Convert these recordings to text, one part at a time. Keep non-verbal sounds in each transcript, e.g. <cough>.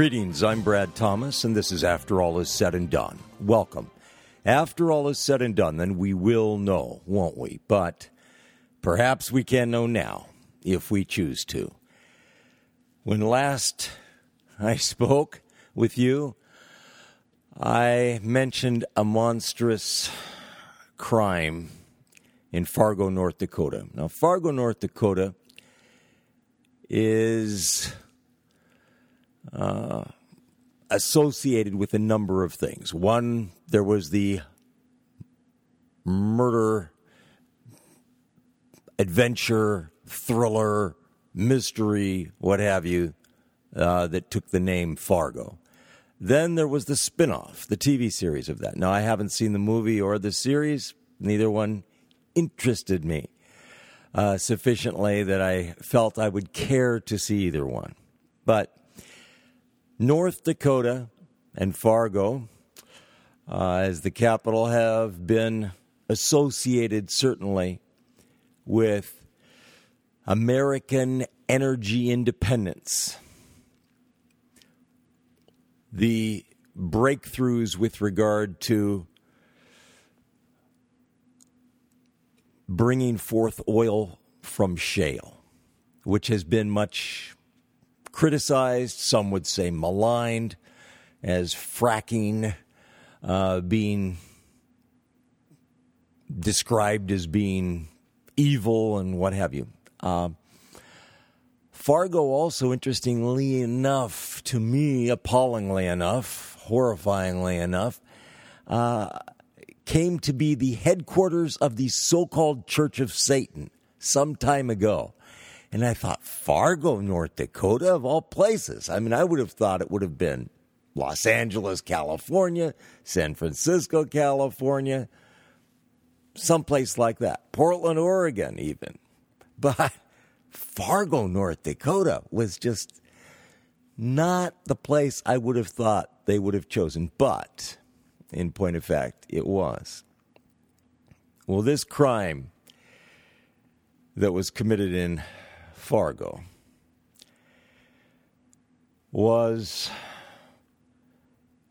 Greetings, I'm Brad Thomas, and this is After All Is Said and Done. Welcome. After all is said and done, then we will know, won't we? But perhaps we can know now, if we choose to. When last I spoke with you, I mentioned a monstrous crime in Fargo, North Dakota. Now, Fargo, North Dakota is uh, associated with a number of things. One, there was the murder, adventure, thriller, mystery, what have you, uh, that took the name Fargo. Then there was the spin off, the TV series of that. Now, I haven't seen the movie or the series, neither one interested me uh, sufficiently that I felt I would care to see either one. But North Dakota and Fargo, uh, as the capital, have been associated certainly with American energy independence. The breakthroughs with regard to bringing forth oil from shale, which has been much criticized, some would say maligned, as fracking uh, being described as being evil and what have you. Uh, Fargo, also interestingly enough, to me, appallingly enough, horrifyingly enough, uh, came to be the headquarters of the so called Church of Satan some time ago. And I thought, Fargo, North Dakota, of all places. I mean, I would have thought it would have been Los Angeles, California, San Francisco, California, someplace like that. Portland, Oregon, even. But Fargo, North Dakota was just not the place I would have thought they would have chosen. But, in point of fact, it was. Well, this crime that was committed in Fargo was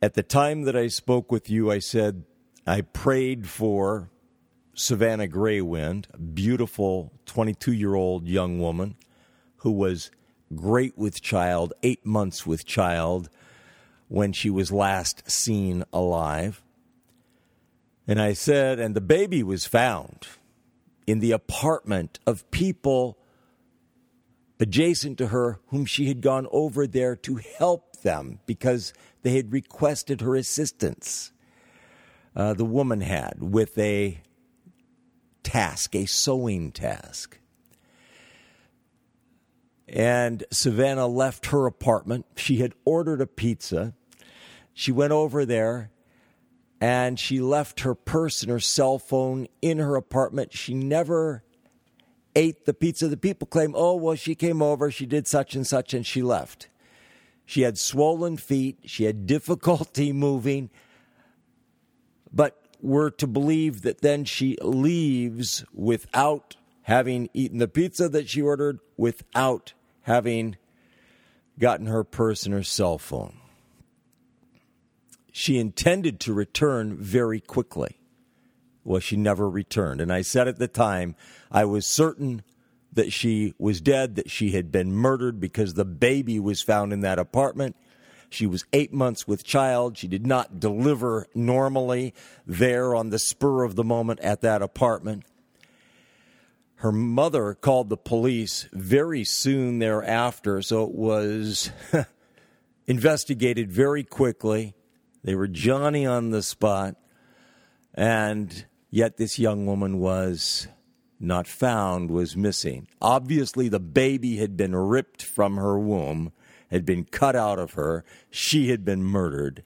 at the time that I spoke with you, I said I prayed for Savannah Greywind, a beautiful 22 year old young woman who was great with child, eight months with child when she was last seen alive. And I said, and the baby was found in the apartment of people adjacent to her whom she had gone over there to help them because they had requested her assistance. Uh, the woman had with a task, a sewing task. And Savannah left her apartment. She had ordered a pizza. She went over there and she left her purse and her cell phone in her apartment. She never ate the pizza. The people claim, oh, well, she came over, she did such and such, and she left. She had swollen feet, she had difficulty <laughs> moving, but we're to believe that then she leaves without having eaten the pizza that she ordered, without having gotten her purse and her cell phone. She intended to return very quickly. Well, she never returned. And I said at the time, I was certain that she was dead, that she had been murdered because the baby was found in that apartment. She was eight months with child. She did not deliver normally there on the spur of the moment at that apartment. Her mother called the police very soon thereafter, so it was <laughs> investigated very quickly. They were Johnny on the spot. And yet this young woman was not found, was missing. Obviously, the baby had been ripped from her womb, had been cut out of her. She had been murdered,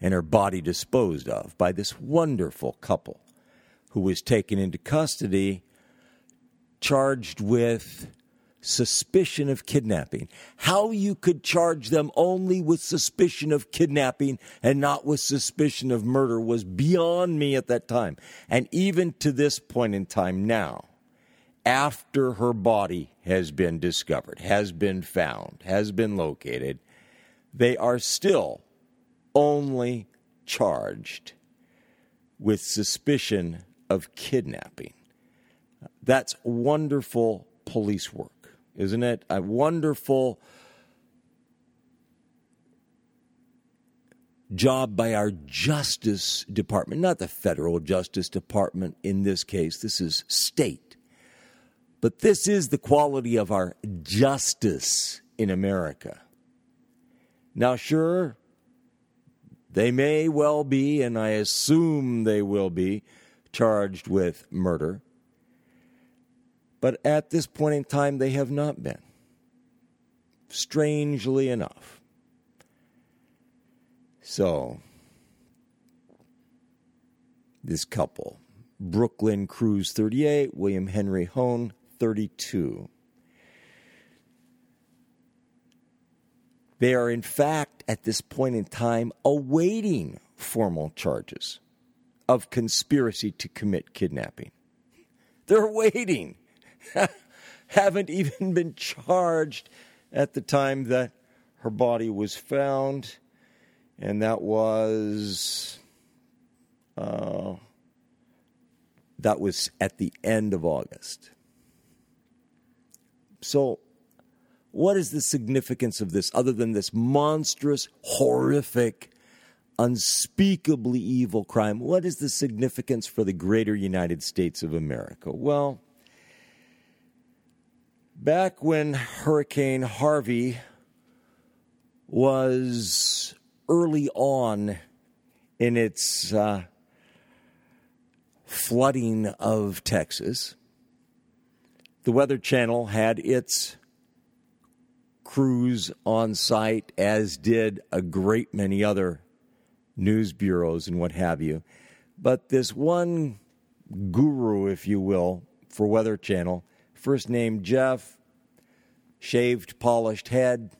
and her body disposed of by this wonderful couple who was taken into custody, charged with suspicion of kidnapping. How you could charge them only with suspicion of kidnapping and not with suspicion of murder was beyond me at that time. And even to this point in time now, after her body has been discovered, has been found, has been located, they are still only charged with suspicion of kidnapping. That's wonderful police work, isn't it? A wonderful job by our Justice Department, not the federal Justice Department in this case, this is state. But this is the quality of our justice in America. Now, sure, they may well be, and I assume they will be, charged with murder. But at this point in time, they have not been. Strangely enough. So, this couple, Brooke Lynn Crews 38, William Henry Hoehn 32. They are, in fact, at this point in time, awaiting formal charges of conspiracy to commit kidnapping. They're waiting. <laughs> Haven't even been charged at the time that her body was found, and that was uh, that was at the end of August. So what is the significance of this other than this monstrous, horrific, unspeakably evil crime? What is the significance for the greater United States of America? Well, back when Hurricane Harvey was early on in its uh, flooding of Texas, the Weather Channel had its crews on site, as did a great many other news bureaus and what have you. But this one guru, if you will, for Weather Channel, first name Jeff, shaved, polished head.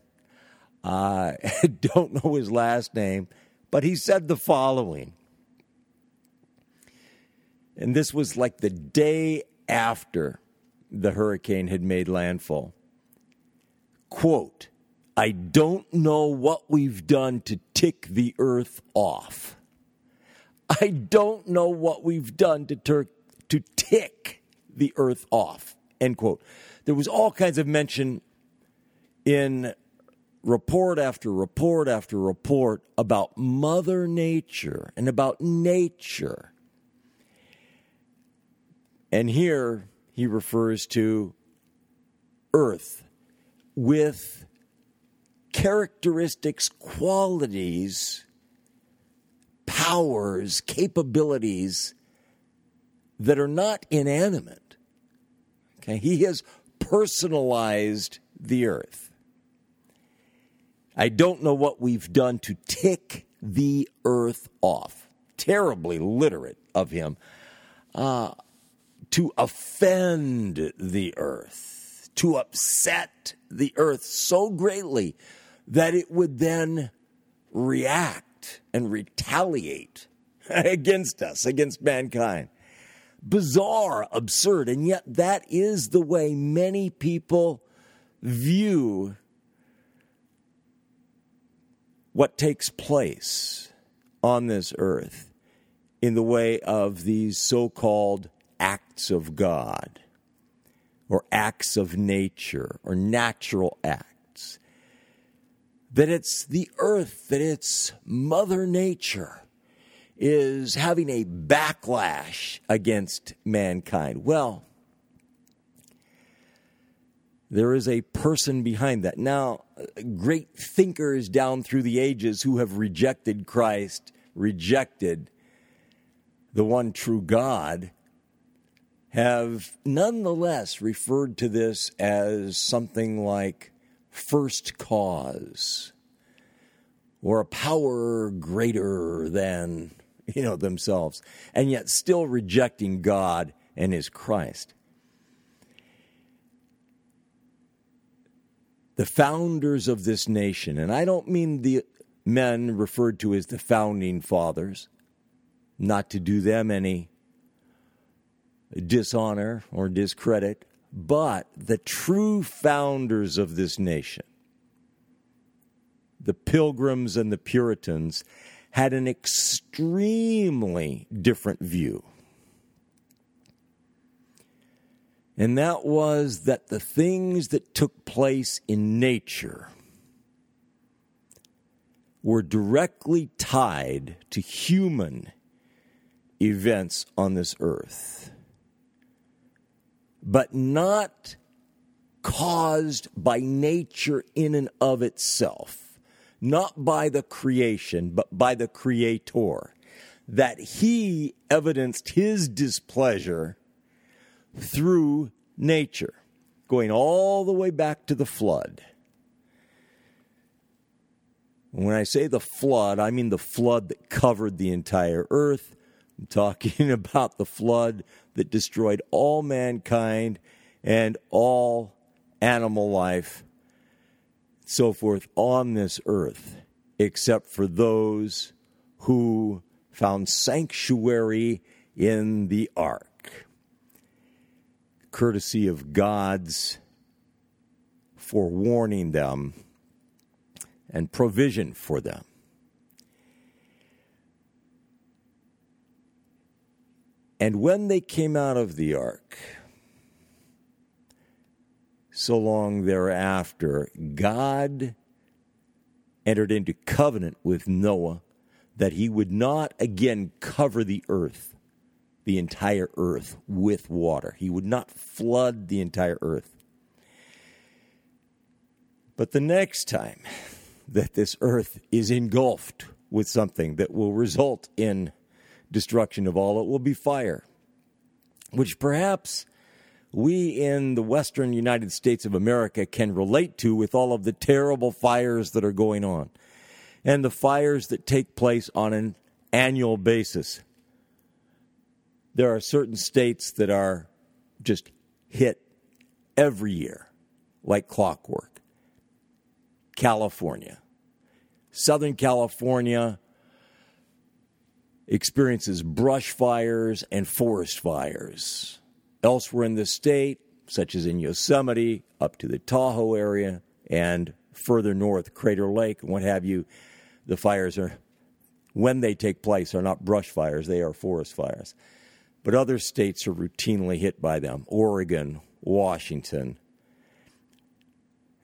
I uh, <laughs> don't know his last name, but he said the following. And this was like the day after the hurricane had made landfall. Quote, I don't know what we've done to tick the earth off. I don't know what we've done to, to tick the earth off. End quote. There was all kinds of mention in report after report after report about Mother Nature and about nature. And here he refers to earth with characteristics, qualities, powers, capabilities that are not inanimate. Okay, he has personalized the earth. I don't know what we've done to tick the earth off. Terribly literate of him. Uh, to offend the earth, to upset the earth so greatly that it would then react and retaliate <laughs> against us, against mankind. Bizarre, absurd, and yet that is the way many people view what takes place on this earth in the way of these so called acts of God or acts of nature or natural acts. That it's the earth, that it's Mother Nature is having a backlash against mankind. Well, there is a person behind that. Now, great thinkers down through the ages who have rejected Christ, rejected the one true God, have nonetheless referred to this as something like first cause or a power greater than <laughs> you know themselves and yet still rejecting God and his Christ. The founders of this nation and I don't mean the men referred to as the founding fathers not to do them any dishonor or discredit, but the true founders of this nation the Pilgrims and the Puritans had an extremely different view. And that was that the things that took place in nature were directly tied to human events on this earth, but not caused by nature in and of itself, not by the creation, but by the Creator. That He evidenced His displeasure through nature, going all the way back to the flood. When I say the flood, I mean the flood that covered the entire earth. I'm talking <laughs> about the flood that destroyed all mankind and all animal life, so forth on this earth, except for those who found sanctuary in the ark, courtesy of God's forewarning them and provision for them. And when they came out of the ark, so long thereafter, God entered into covenant with Noah that he would not again cover the earth, the entire earth, with water. He would not flood the entire earth. But the next time that this earth is engulfed with something that will result in destruction of all, it will be fire, which perhaps we in the western United States of America can relate to with all of the terrible fires that are going on and the fires that take place on an annual basis. There are certain states that are just hit every year like clockwork. California. Southern California experiences brush fires and forest fires elsewhere in the state, such as in Yosemite, up to the Tahoe area, and further north, Crater Lake, and what have you, the fires are, when they take place, are not brush fires, they are forest fires. But other states are routinely hit by them Oregon, Washington,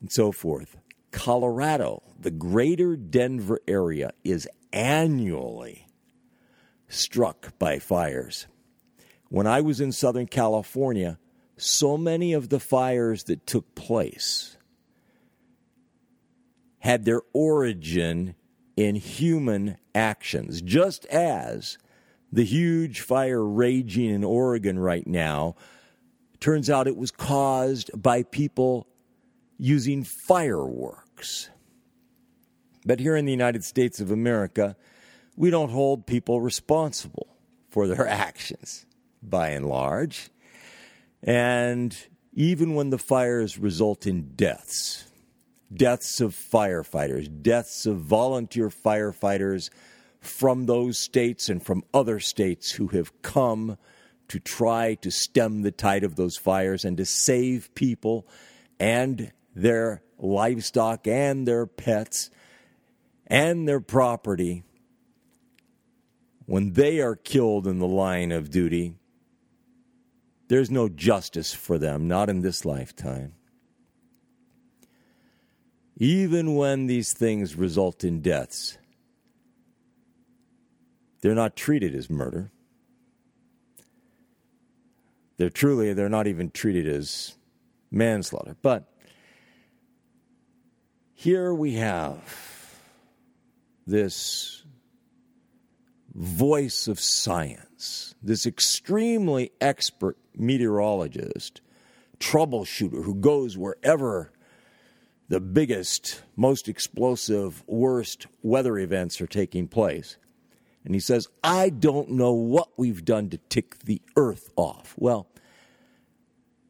and so forth. Colorado, the greater Denver area, is annually struck by fires when I was in Southern California, so many of the fires that took place had their origin in human actions, just as the huge fire raging in Oregon right now turns out it was caused by people using fireworks. But here in the United States of America, we don't hold people responsible for their <laughs> actions by and large. And even when the fires result in deaths, deaths of firefighters, deaths of volunteer firefighters from those states and from other states who have come to try to stem the tide of those fires and to save people and their livestock and their pets and their property when they are killed in the line of duty there's no justice for them, not in this lifetime. Even when these things result in deaths, they're not treated as murder. They're truly, they're not even treated as manslaughter. But here we have this voice of science, this extremely expert meteorologist, troubleshooter who goes wherever the biggest, most explosive, worst weather events are taking place. And he says, I don't know what we've done to tick the earth off. Well,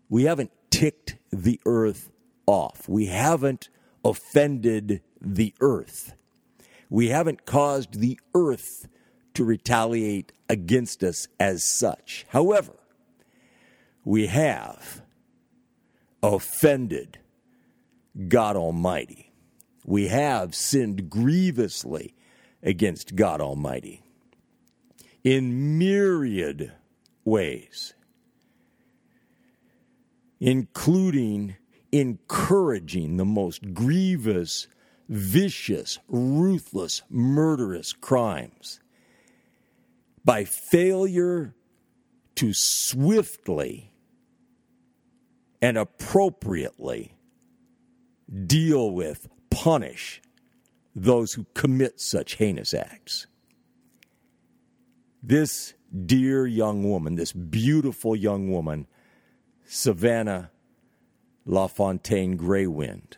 we haven't ticked the earth off. We haven't offended the earth. We haven't caused the earth to retaliate against us as such. However, we have offended God Almighty. We have sinned grievously against God Almighty in myriad ways, including encouraging the most grievous, vicious, ruthless, murderous crimes by failure to swiftly and appropriately deal with, punish those who commit such heinous acts. This dear young woman, this beautiful young woman, Savannah LaFontaine Greywind,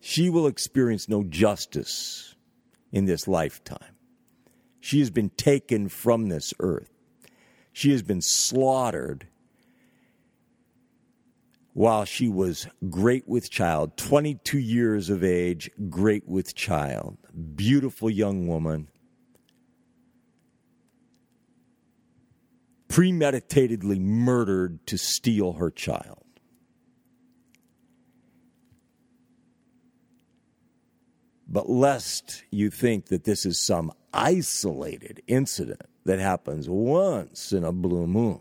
she will experience no justice in this lifetime. She has been taken from this earth. She has been slaughtered while she was great with child, 22 years of age, great with child, beautiful young woman, premeditatedly murdered to steal her child. But lest you think that this is some isolated incident that happens once in a blue moon,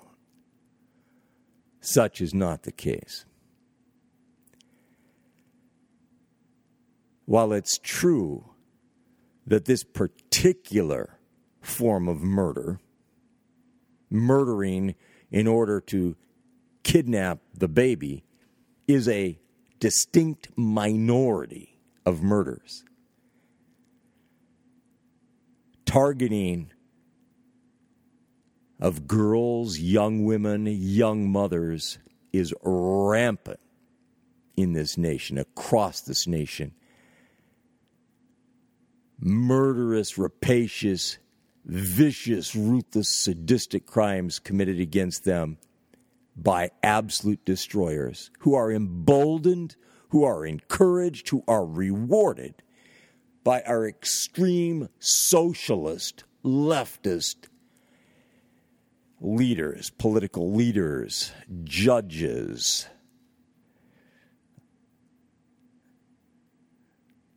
such is not the case. While it's true that this particular form of murder, murdering in order to kidnap the baby, is a distinct minority of murders. Targeting of girls, young women, young mothers is rampant in this nation, across this nation. Murderous, rapacious, vicious, ruthless, sadistic crimes committed against them by absolute destroyers who are emboldened, who are encouraged, who are rewarded by our extreme socialist, leftist leaders, political leaders, judges,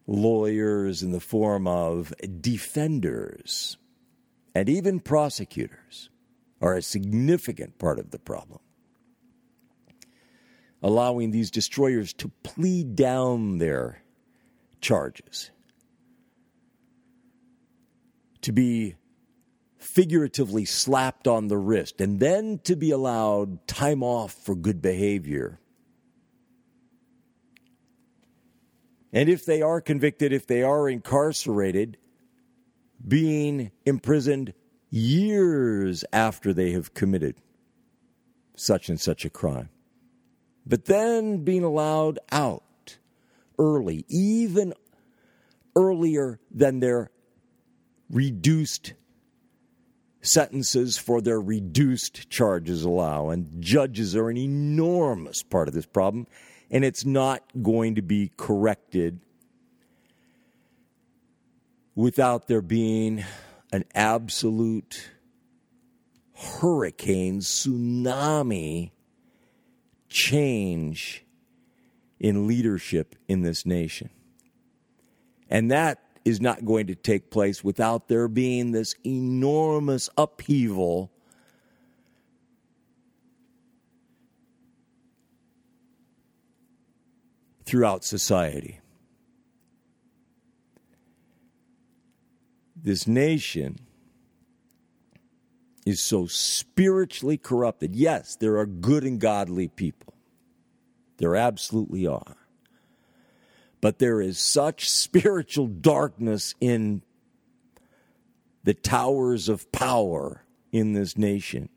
lawyers in the form of defenders, and even prosecutors are a significant part of the problem. Allowing these destroyers to plead down their charges, to be figuratively slapped on the wrist and then to be allowed time off for good behavior. And if they are convicted, if they are incarcerated, being imprisoned years after they have committed such and such a crime. But then being allowed out early, even earlier than their reduced sentences for their reduced charges allow. And judges are an enormous part of this problem, and it's not going to be corrected without there being an absolute hurricane, tsunami change in leadership in this nation. And that is not going to take place without there being this enormous upheaval throughout society. This nation is so spiritually corrupted. Yes, there are good and godly people. There absolutely are but there is such spiritual darkness in the towers of power in this nation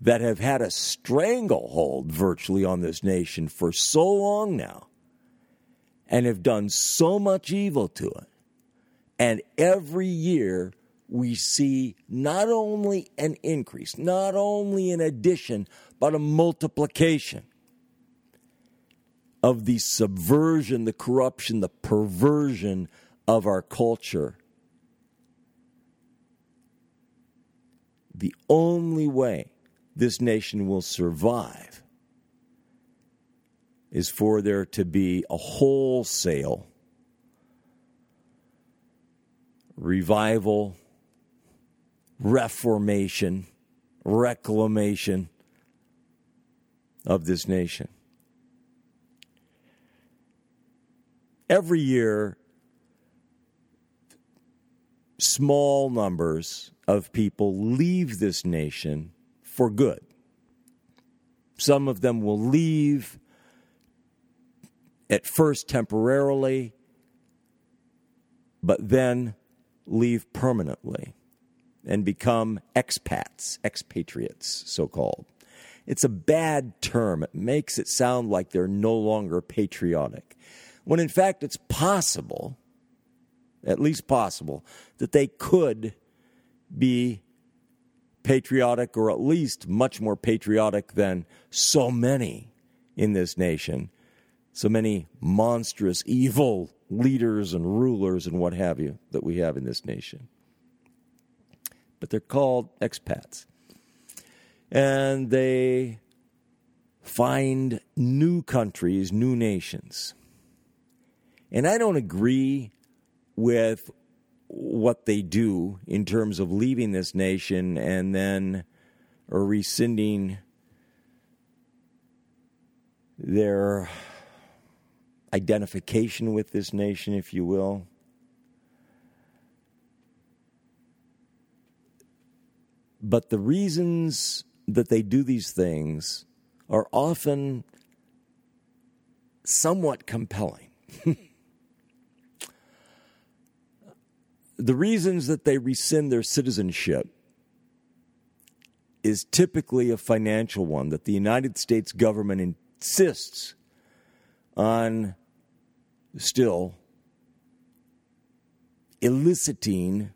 that have had a stranglehold virtually on this nation for so long now and have done so much evil to it. And every year we see not only an increase, not only an addition, but a multiplication of the subversion, the corruption, the perversion of our culture. The only way this nation will survive is for there to be a wholesale revival, reformation, reclamation of this nation. Every year, small numbers of people leave this nation for good. Some of them will leave at first temporarily, but then leave permanently and become expats, expatriates, so called. It's a bad term. It makes it sound like they're no longer patriotic, when in fact it's possible, at least possible, that they could be patriotic or at least much more patriotic than so many in this nation, so many monstrous, evil leaders and rulers and what have you that we have in this nation. But they're called expats. And they find new countries, new nations. And I don't agree with what they do in terms of leaving this nation and then or rescinding their identification with this nation, if you will. But the reasons that they do these things are often somewhat compelling. <laughs> the reasons that they rescind their citizenship is typically a financial one that the United States government insists on still eliciting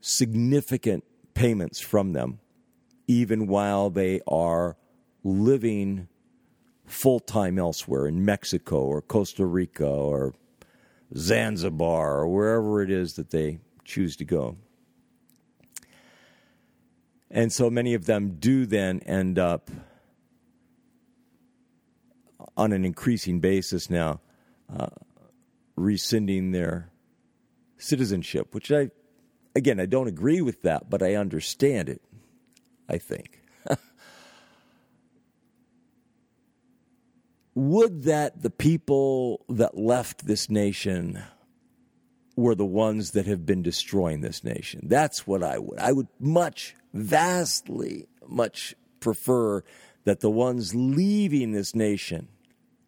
significant payments from them, even while they are living full time elsewhere in Mexico or Costa Rica or Zanzibar or wherever it is that they choose to go. And so many of them do then end up on an increasing basis now uh, rescinding their citizenship, which I, again, I don't agree with that, but I understand it, I think. Would that the people that left this nation were the ones that have been destroying this nation? That's what I would. I would much, vastly, much prefer that the ones leaving this nation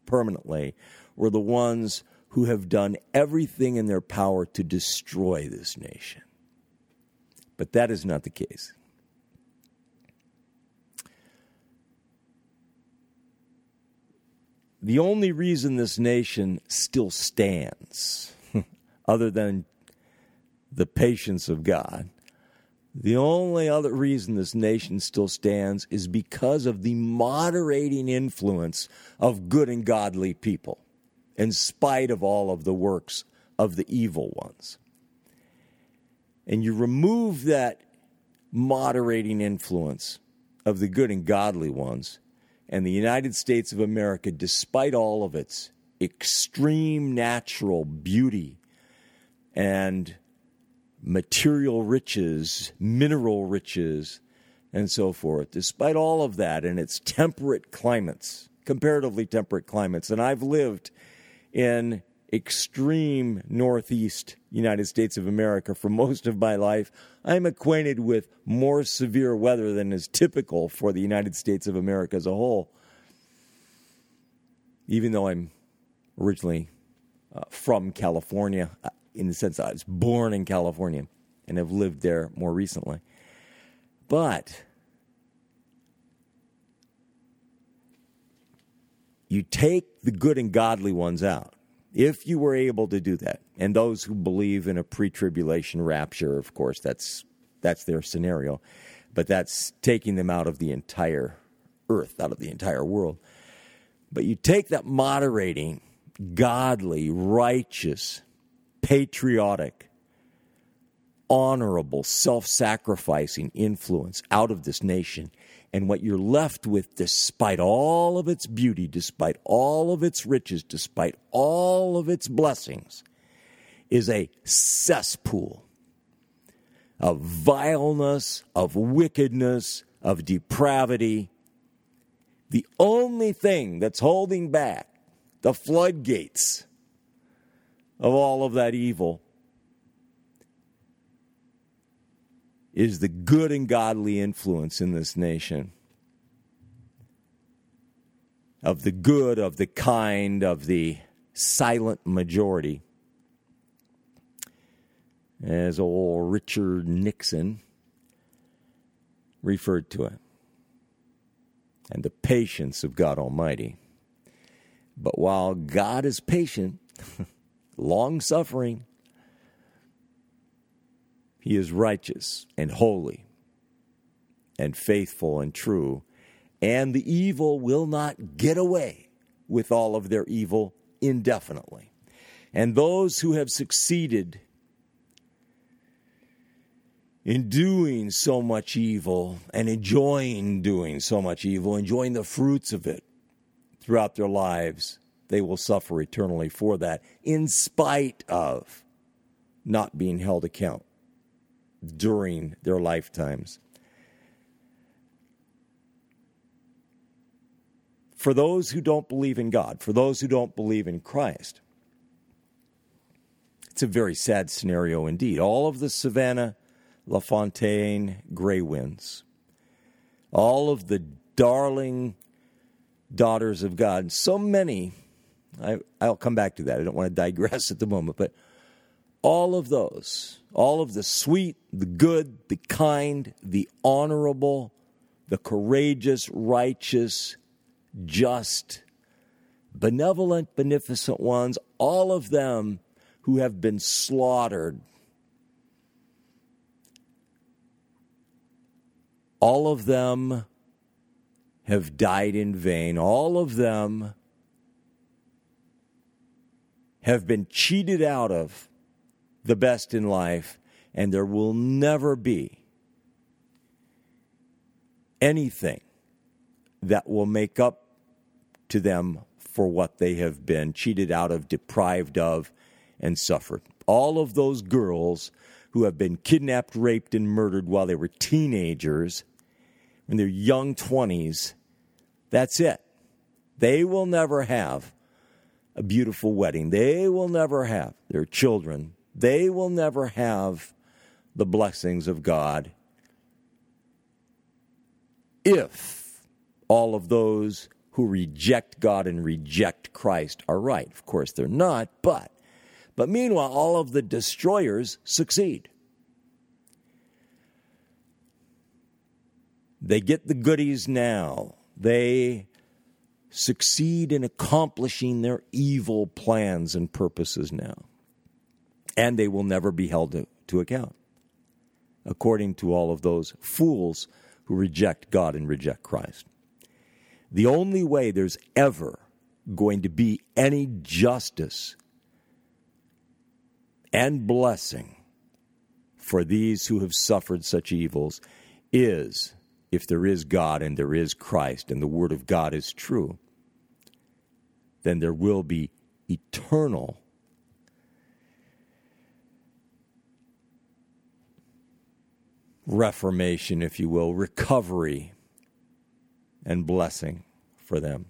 permanently were the ones who have done everything in their power to destroy this nation. But that is not the case. The only reason this nation still stands, <laughs> other than the patience of God, the only other reason this nation still stands is because of the moderating influence of good and godly people, in spite of all of the works of the evil ones. And you remove that moderating influence of the good and godly ones, and the United States of America, despite all of its extreme natural beauty and material riches, mineral riches, and so forth. Despite all of that and its temperate climates, comparatively temperate climates, and I've lived in extreme northeast United States of America for most of my life, I'm acquainted with more severe weather than is typical for the United States of America as a whole. Even though I'm originally uh, from California, in the sense that I was born in California and have lived there more recently. But you take the good and godly ones out. If you were able to do that, and those who believe in a pre-tribulation rapture, of course, that's that's their scenario, but that's taking them out of the entire earth, out of the entire world. But you take that moderating, godly, righteous patriotic, honorable, self sacrificing influence out of this nation. And what you're left with, despite all of its beauty, despite all of its riches, despite all of its blessings, is a cesspool of vileness, of wickedness, of depravity. The only thing that's holding back the floodgates of all of that evil is the good and godly influence in this nation. Of the good, of the kind, of the silent majority. As old Richard Nixon referred to it. And the patience of God Almighty. But while God is patient, <laughs> long suffering, he is righteous and holy and faithful and true, and the evil will not get away with all of their evil indefinitely. And those who have succeeded in doing so much evil and enjoying doing so much evil, enjoying the fruits of it throughout their lives, they will suffer eternally for that, in spite of not being held account during their lifetimes. For those who don't believe in God, for those who don't believe in Christ, it's a very sad scenario indeed. All of the Savannah LaFontaine Greywinds, all of the darling daughters of God, so many, I, I'll come back to that. I don't want to <laughs> digress at the moment, but all of those all of the sweet, the good, the kind, the honorable, the courageous, righteous, just, benevolent, beneficent ones, all of them who have been slaughtered. All of them have died in vain. All of them have been cheated out of the best in life, and there will never be anything that will make up to them for what they have been cheated out of, deprived of, and suffered. All of those girls who have been kidnapped, raped, and murdered while they were teenagers, in their young 20s, that's it. They will never have a beautiful wedding. They will never have their children they will never have the blessings of God if all of those who reject God and reject Christ are right. Of course, they're not, but but meanwhile, all of the destroyers succeed. They get the goodies now. They succeed in accomplishing their evil plans and purposes now and they will never be held to, to account, according to all of those fools who reject God and reject Christ. The only way there's ever going to be any justice and blessing for these who have suffered such evils is if there is God and there is Christ and the Word of God is true, then there will be eternal reformation, if you will, recovery and blessing for them.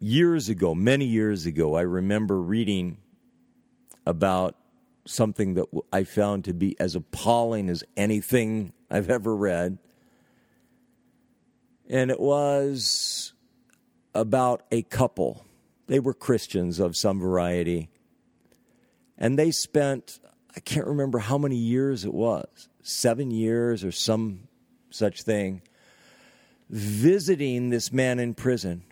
Years ago, many years ago, I remember reading about something that I found to be as appalling as anything I've ever read. And it was about a couple. They were Christians of some variety. And they spent, I can't remember how many years it was, seven years or some such thing, visiting this man in prison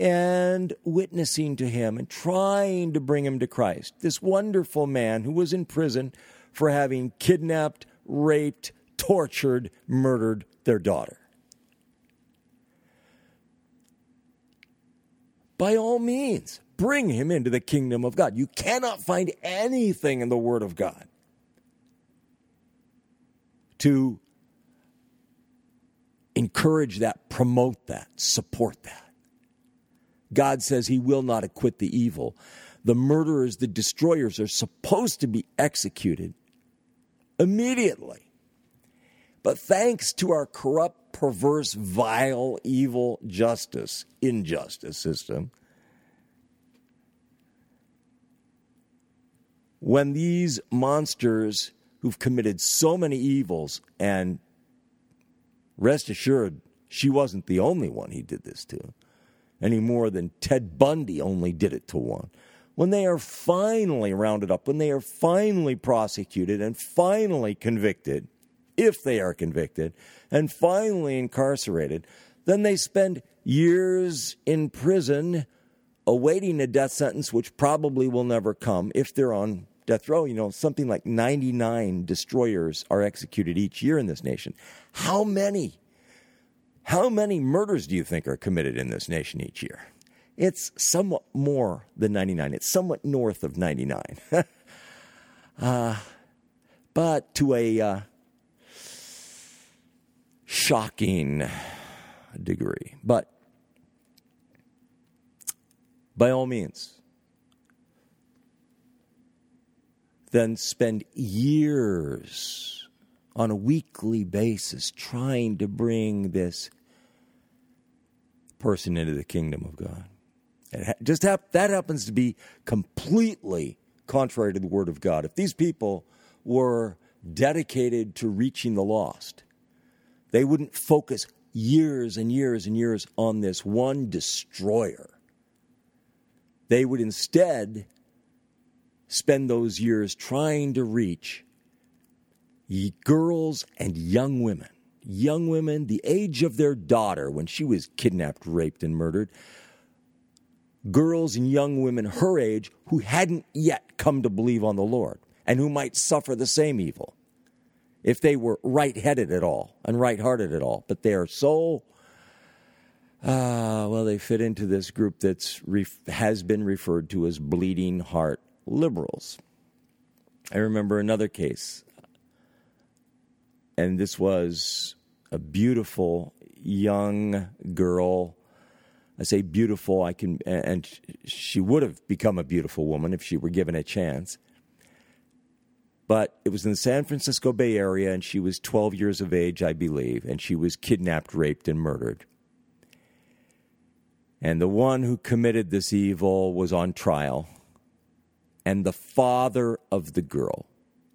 and witnessing to him and trying to bring him to Christ. This wonderful man who was in prison for having kidnapped, raped, tortured, murdered their daughter. by all means, bring him into the kingdom of God. You cannot find anything in the Word of God to encourage that, promote that, support that. God says he will not acquit the evil. The murderers, the destroyers are supposed to be executed immediately. But thanks to our corrupt, perverse, vile, evil justice, injustice system, when these monsters who've committed so many evils, and rest assured, she wasn't the only one he did this to, any more than Ted Bundy only did it to one when they are finally rounded up, when they are finally prosecuted and finally convicted, if they are convicted, and finally incarcerated, then they spend years in prison awaiting a death sentence, which probably will never come if they're on death row. You know, something like 99 destroyers are executed each year in this nation. How many? How many murders do you think are committed in this nation each year? It's somewhat more than 99. It's somewhat north of 99. <laughs> uh, but to a uh, shocking degree. But by all means, then spend years on a weekly basis trying to bring this person into the kingdom of God. It just hap- that happens to be completely contrary to the Word of God. If these people were dedicated to reaching the lost, they wouldn't focus years and years and years on this one destroyer. They would instead spend those years trying to reach girls and young women. Young women, the age of their daughter when she was kidnapped, raped, and murdered girls and young women her age who hadn't yet come to believe on the Lord and who might suffer the same evil if they were right headed at all and right hearted at all. But they are so, uh, well, they fit into this group that ref- has been referred to as bleeding heart liberals. I remember another case, and this was a beautiful young girl I say beautiful, I can, and she would have become a beautiful woman if she were given a chance. But it was in the San Francisco Bay Area, and she was 12 years of age, I believe, and she was kidnapped, raped, and murdered. And the one who committed this evil was on trial. And the father of the girl,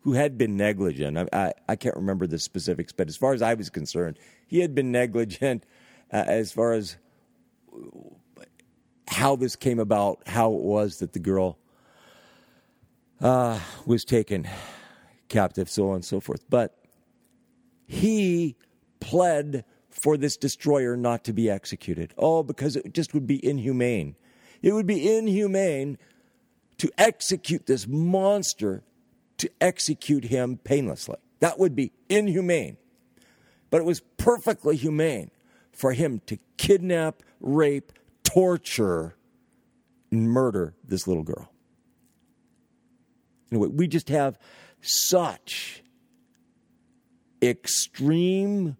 who had been negligent, I, I, I can't remember the specifics, but as far as I was concerned, he had been negligent uh, as far as how this came about, how it was that the girl uh, was taken captive, so on and so forth. But he pled for this destroyer not to be executed. Oh, because it just would be inhumane. It would be inhumane to execute this monster, to execute him painlessly. That would be inhumane. But it was perfectly humane for him to kidnap, rape, torture, and murder this little girl. Anyway, we just have such extreme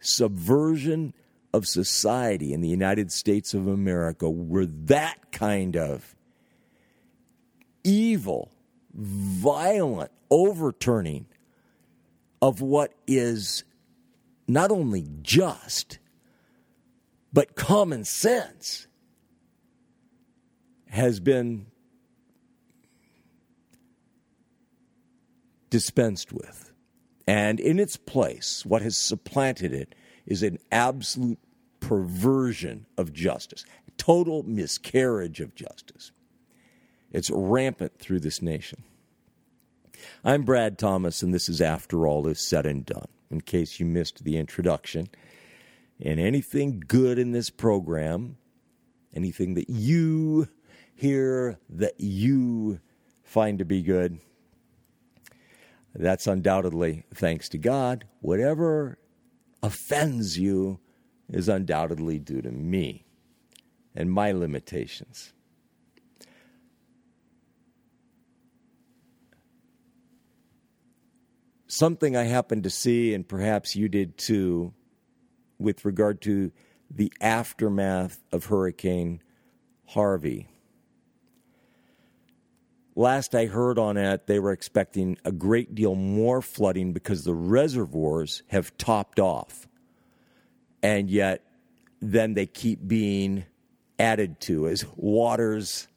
subversion of society in the United States of America where that kind of evil, violent overturning of what is not only just, but common sense has been dispensed with. And in its place, what has supplanted it is an absolute perversion of justice, total miscarriage of justice. It's rampant through this nation. I'm Brad Thomas, and this is After All Is Said and Done. In case you missed the introduction, and anything good in this program, anything that you hear that you find to be good, that's undoubtedly thanks to God. Whatever offends you is undoubtedly due to me. and my limitations. Something I happened to see, and perhaps you did too, with regard to the aftermath of Hurricane Harvey. Last I heard on it, they were expecting a great deal more flooding because the reservoirs have topped off. And yet, then they keep being added to as waters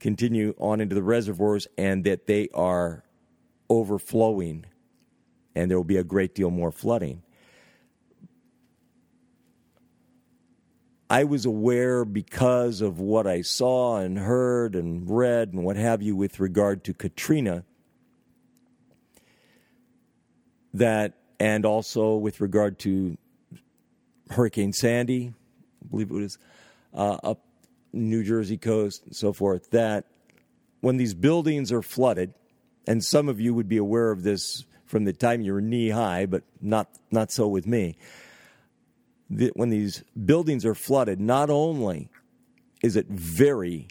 continue on into the reservoirs and that they are overflowing and there will be a great deal more flooding. I was aware because of what I saw and heard and read and what have you with regard to Katrina that and also with regard to Hurricane Sandy, I believe it was uh, up New Jersey coast and so forth, that when these buildings are flooded, and some of you would be aware of this from the time you were knee high, but not not so with me. When these buildings are flooded, not only is it very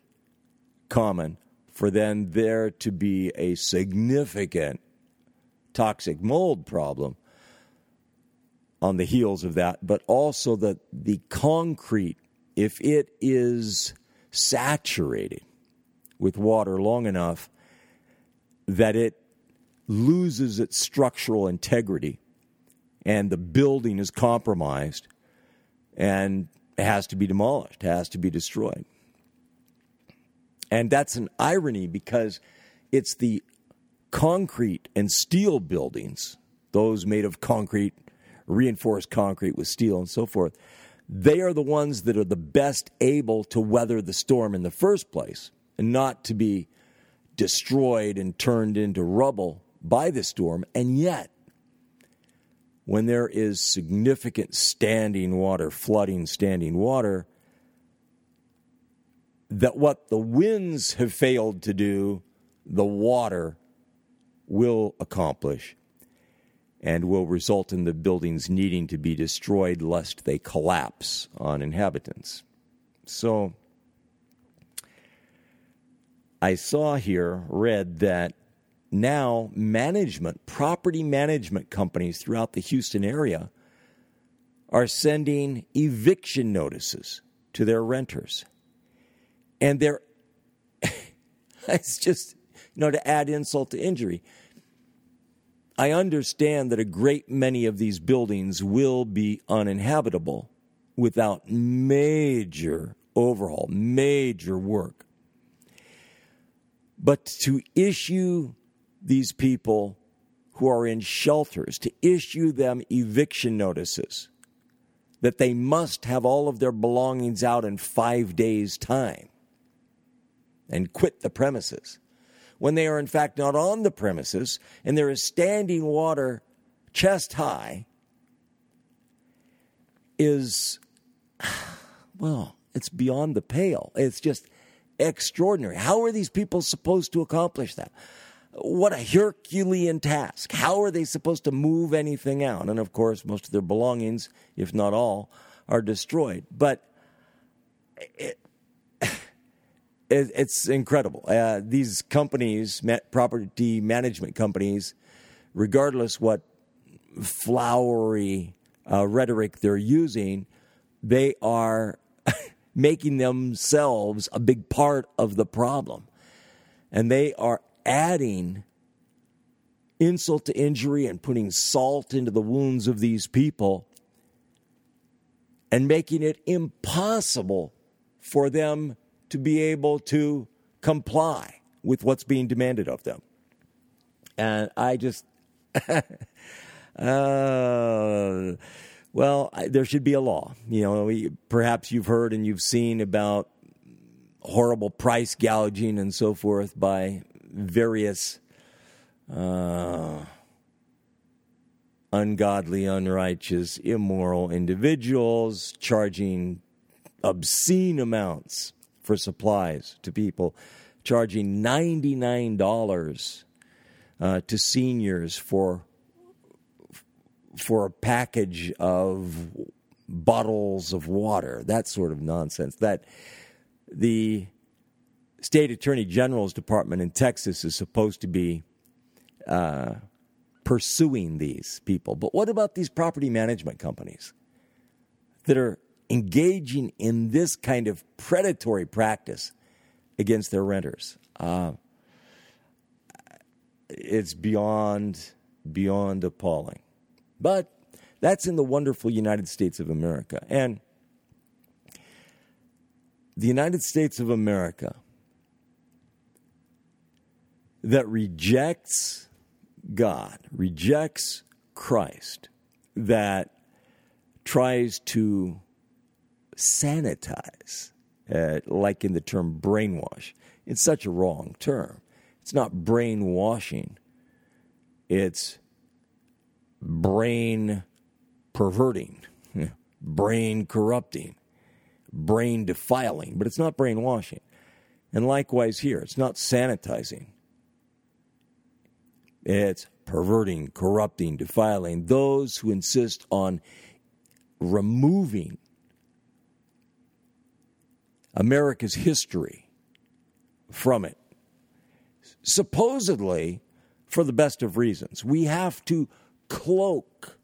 common for then there to be a significant toxic mold problem on the heels of that, but also that the concrete if it is saturated with water long enough that it loses its structural integrity and the building is compromised and has to be demolished, has to be destroyed. And that's an irony because it's the concrete and steel buildings, those made of concrete, reinforced concrete with steel and so forth, they are the ones that are the best able to weather the storm in the first place and not to be destroyed and turned into rubble by the storm. And yet, when there is significant standing water, flooding standing water, that what the winds have failed to do, the water will accomplish and will result in the buildings needing to be destroyed lest they collapse on inhabitants. So I saw here, read that now management, property management companies throughout the Houston area are sending eviction notices to their renters. And they're, <laughs> it's just, you know, to add insult to injury I understand that a great many of these buildings will be uninhabitable without major overhaul, major work. But to issue these people who are in shelters, to issue them eviction notices that they must have all of their belongings out in five days' time and quit the premises when they are in fact not on the premises and there is standing water chest high is, <sighs> well, it's beyond the pale. It's just extraordinary. How are these people supposed to accomplish that? What a Herculean task. How are they supposed to move anything out? And of course, most of their belongings, if not all, are destroyed. But it, it, it's incredible. Uh, these companies, property management companies, regardless what flowery uh, rhetoric they're using, they are <laughs> making themselves a big part of the problem. And they are adding insult to injury and putting salt into the wounds of these people and making it impossible for them to be able to comply with what's being demanded of them. And I just, <laughs> uh, well, I, there should be a law. You know, we, perhaps you've heard and you've seen about horrible price gouging and so forth by various uh, ungodly, unrighteous, immoral individuals charging obscene amounts for supplies to people, charging $99 uh, to seniors for for a package of bottles of water, that sort of nonsense. That the state attorney general's department in Texas is supposed to be uh, pursuing these people. But what about these property management companies that are engaging in this kind of predatory practice against their renters? Uh, it's beyond beyond appalling. But that's in the wonderful United States of America. And the United States of America that rejects God, rejects Christ, that tries to sanitize, uh, like in the term brainwash. It's such a wrong term. It's not brainwashing, it's brain perverting, brain corrupting, brain defiling, but it's not brainwashing. And likewise here, it's not sanitizing. It's perverting, corrupting, defiling. Those who insist on removing America's history from it, supposedly for the best of reasons. We have to cloak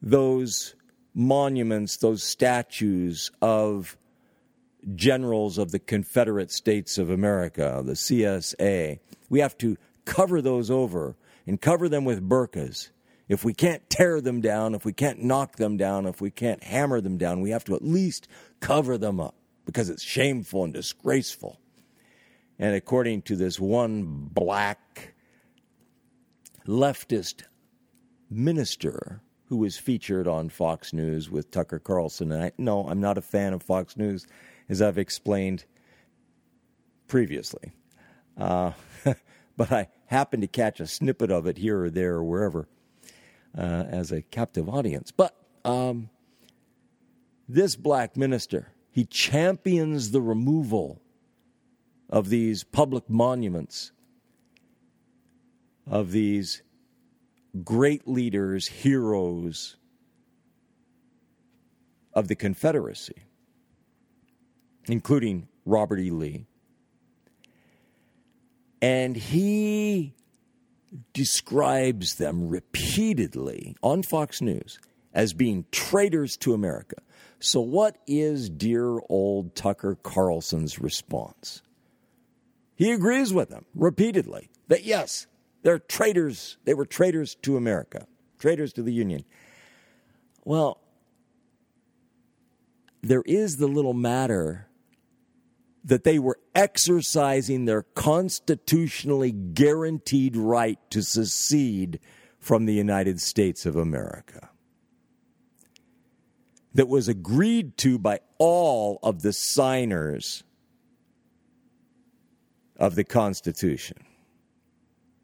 those monuments, those statues of generals of the Confederate States of America, the CSA. We have to cover those over and cover them with burqas. If we can't tear them down, if we can't knock them down, if we can't hammer them down, we have to at least cover them up because it's shameful and disgraceful. And according to this one black leftist minister who was featured on Fox News with Tucker Carlson. And I, no, I'm not a fan of Fox News, as I've explained previously. Uh, <laughs> but I happened to catch a snippet of it here or there or wherever uh, as a captive audience. But um, this black minister, he champions the removal of these public monuments, of these great leaders, heroes of the Confederacy, including Robert E. Lee. And he describes them repeatedly on Fox News as being traitors to America. So, what is dear old Tucker Carlson's response? He agrees with them repeatedly that yes, they're traitors. They were traitors to America, traitors to the Union. Well, there is the little matter that they were exercising their constitutionally guaranteed right to secede from the United States of America. That was agreed to by all of the signers of the Constitution.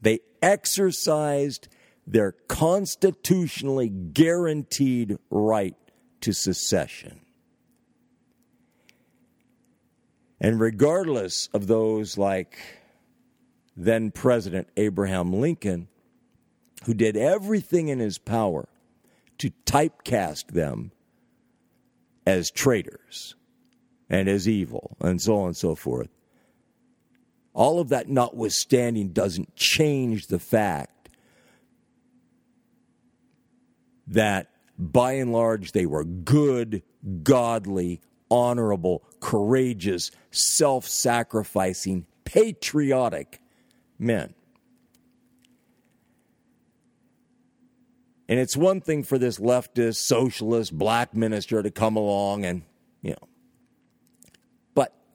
They exercised their constitutionally guaranteed right to secession. And regardless of those like then President Abraham Lincoln, who did everything in his power to typecast them as traitors and as evil and so on and so forth, all of that notwithstanding doesn't change the fact that by and large they were good, godly, honorable, courageous, self sacrificing, patriotic men. And it's one thing for this leftist, socialist, black minister to come along and, you know,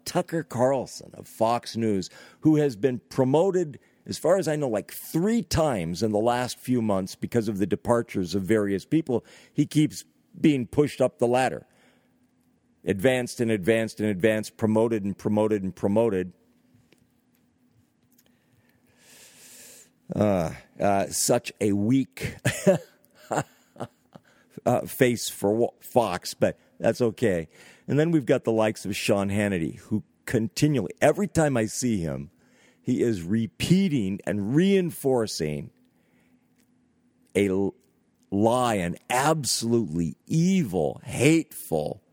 Tucker Carlson of Fox News, who has been promoted, as far as I know, like three times in the last few months because of the departures of various people. He keeps being pushed up the ladder, advanced and advanced and advanced, promoted and promoted and promoted. Uh, uh, such a weak <laughs> uh, face for Fox, but that's okay. And then we've got the likes of Sean Hannity, who continually, every time I see him, he is repeating and reinforcing a lie, an absolutely evil, hateful,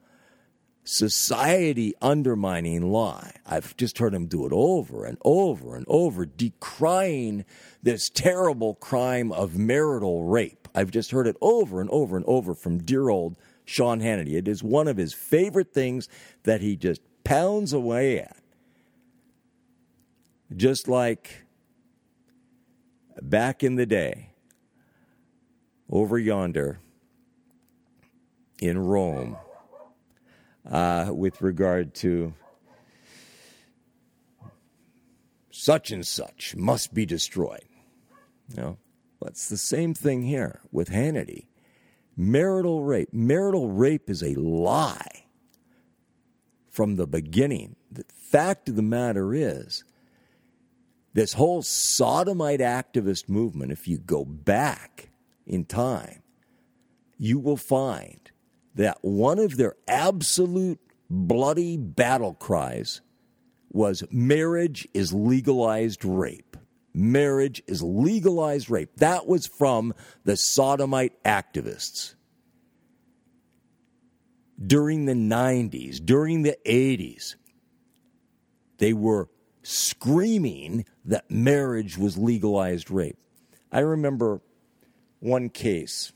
society undermining lie. I've just heard him do it over and over and over, decrying this terrible crime of marital rape. I've just heard it over and over and over from dear old Sean Hannity. It is one of his favorite things that he just pounds away at. Just like back in the day, over yonder in Rome uh, with regard to such and such must be destroyed. You know, it's the same thing here with Hannity. Marital rape. Marital rape is a lie from the beginning. The fact of the matter is, this whole sodomite activist movement, if you go back in time, you will find that one of their absolute bloody battle cries was marriage is legalized rape. Marriage is legalized rape. That was from the sodomite activists. During the 90s, during the 80s, they were screaming that marriage was legalized rape. I remember one case.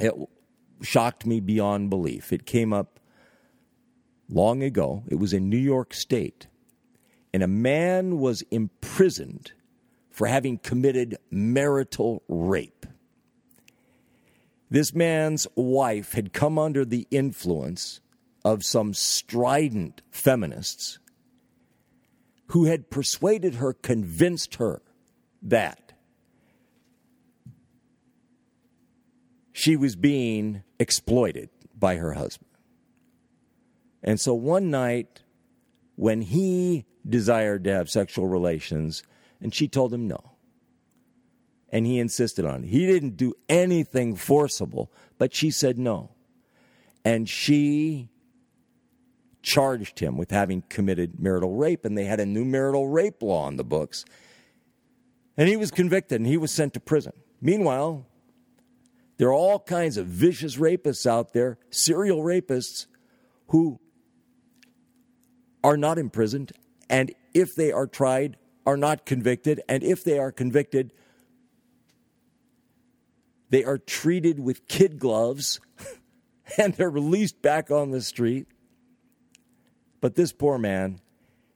It shocked me beyond belief. It came up long ago. It was in New York State. And a man was imprisoned for having committed marital rape. This man's wife had come under the influence of some strident feminists who had persuaded her, convinced her that she was being exploited by her husband. And so one night, when he desired to have sexual relations, and she told him no, and he insisted on it. He didn't do anything forcible, but she said no. And she charged him with having committed marital rape, and they had a new marital rape law on the books. And he was convicted and he was sent to prison. Meanwhile, there are all kinds of vicious rapists out there, serial rapists, who are not imprisoned, and if they are tried, are not convicted, and if they are convicted, they are treated with kid gloves <laughs> and they're released back on the street. But this poor man,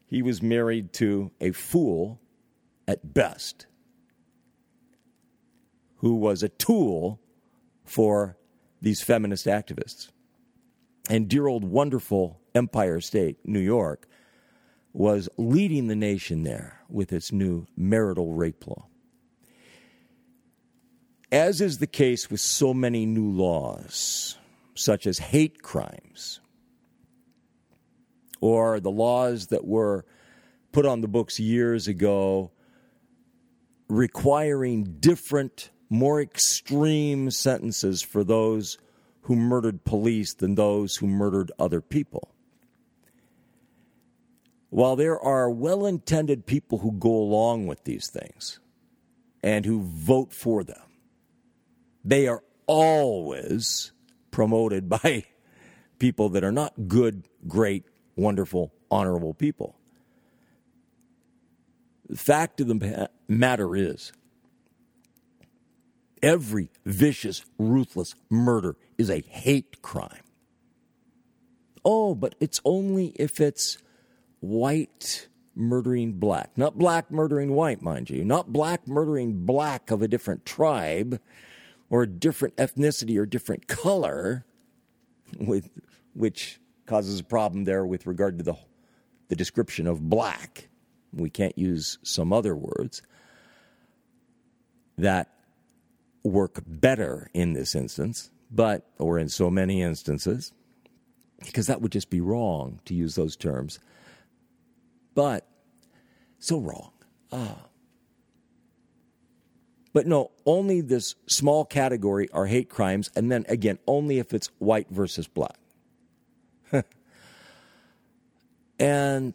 he was married to a fool at best, who was a tool for these feminist activists. And dear old wonderful Empire State, New York, was leading the nation there with its new marital rape law. As is the case with so many new laws, such as hate crimes, or the laws that were put on the books years ago requiring different more extreme sentences for those who murdered police than those who murdered other people. While there are well intended people who go along with these things and who vote for them, they are always promoted <laughs> by people that are not good, great, wonderful, honorable people. The fact of the matter is, Every vicious, ruthless murder is a hate crime. Oh, but it's only if it's white murdering black. Not black murdering white, mind you. Not black murdering black of a different tribe or a different ethnicity or different color, with, which causes a problem there with regard to the, the description of black. We can't use some other words. That work better in this instance, but, or in so many instances, because that would just be wrong to use those terms. But, so wrong. Ah. But no, only this small category are hate crimes, and then again, only if it's white versus black. <laughs> and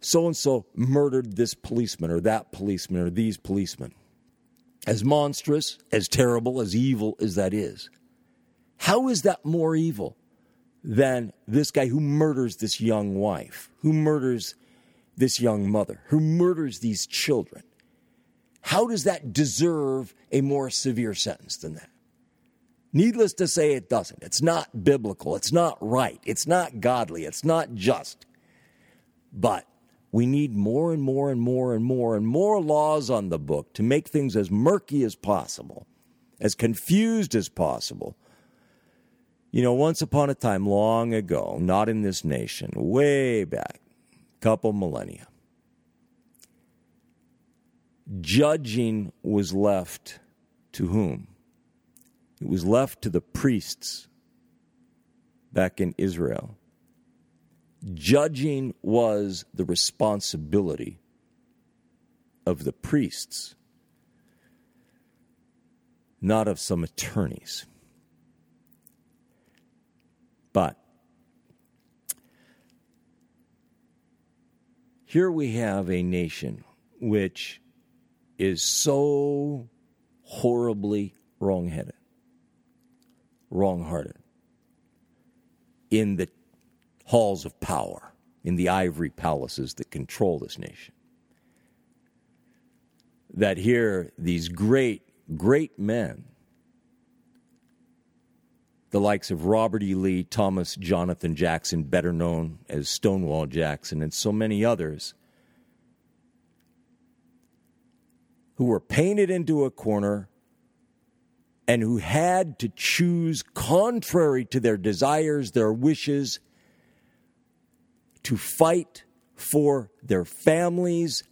so and so murdered this policeman or that policeman or these policemen. as monstrous, as terrible, as evil as that is, how is that more evil than this guy who murders this young wife, who murders this young mother, who murders these children? How does that deserve a more severe sentence than that? Needless to say, it doesn't. It's not biblical. It's not right. It's not godly. It's not just. But we need more and more and more and more and more laws on the book to make things as murky as possible, as confused as possible. You know, once upon a time, long ago, not in this nation, way back, couple millennia, judging was left to whom? It was left to the priests back in Israel. Judging was the responsibility of the priests, not of some attorneys. But here we have a nation which is so horribly wrongheaded, wrong-hearted in the halls of power, in the ivory palaces that control this nation. That here, these great, great men, the likes of Robert E. Lee, Thomas Jonathan Jackson, better known as Stonewall Jackson, and so many others, who were painted into a corner and who had to choose contrary to their desires, their wishes, to fight for their families,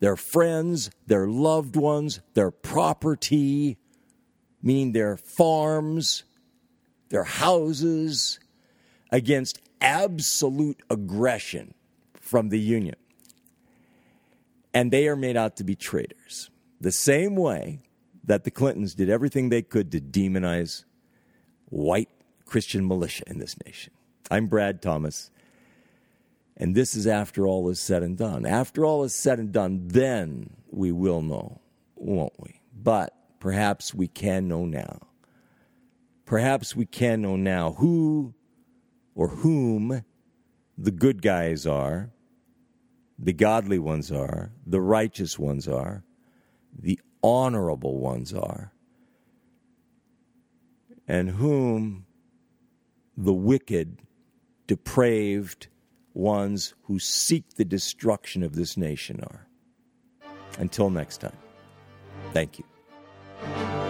their friends, their loved ones, their property, meaning their farms, their houses, against absolute aggression from the Union and they are made out to be traitors. The same way that the Clintons did everything they could to demonize white Christian militia in this nation. I'm Brad Thomas, and this is after all is said and done. After all is said and done, then we will know, won't we? But perhaps we can know now. Perhaps we can know now who or whom the good guys are the godly ones are, the righteous ones are, the honorable ones are, and whom the wicked, depraved ones who seek the destruction of this nation are. Until next time, thank you.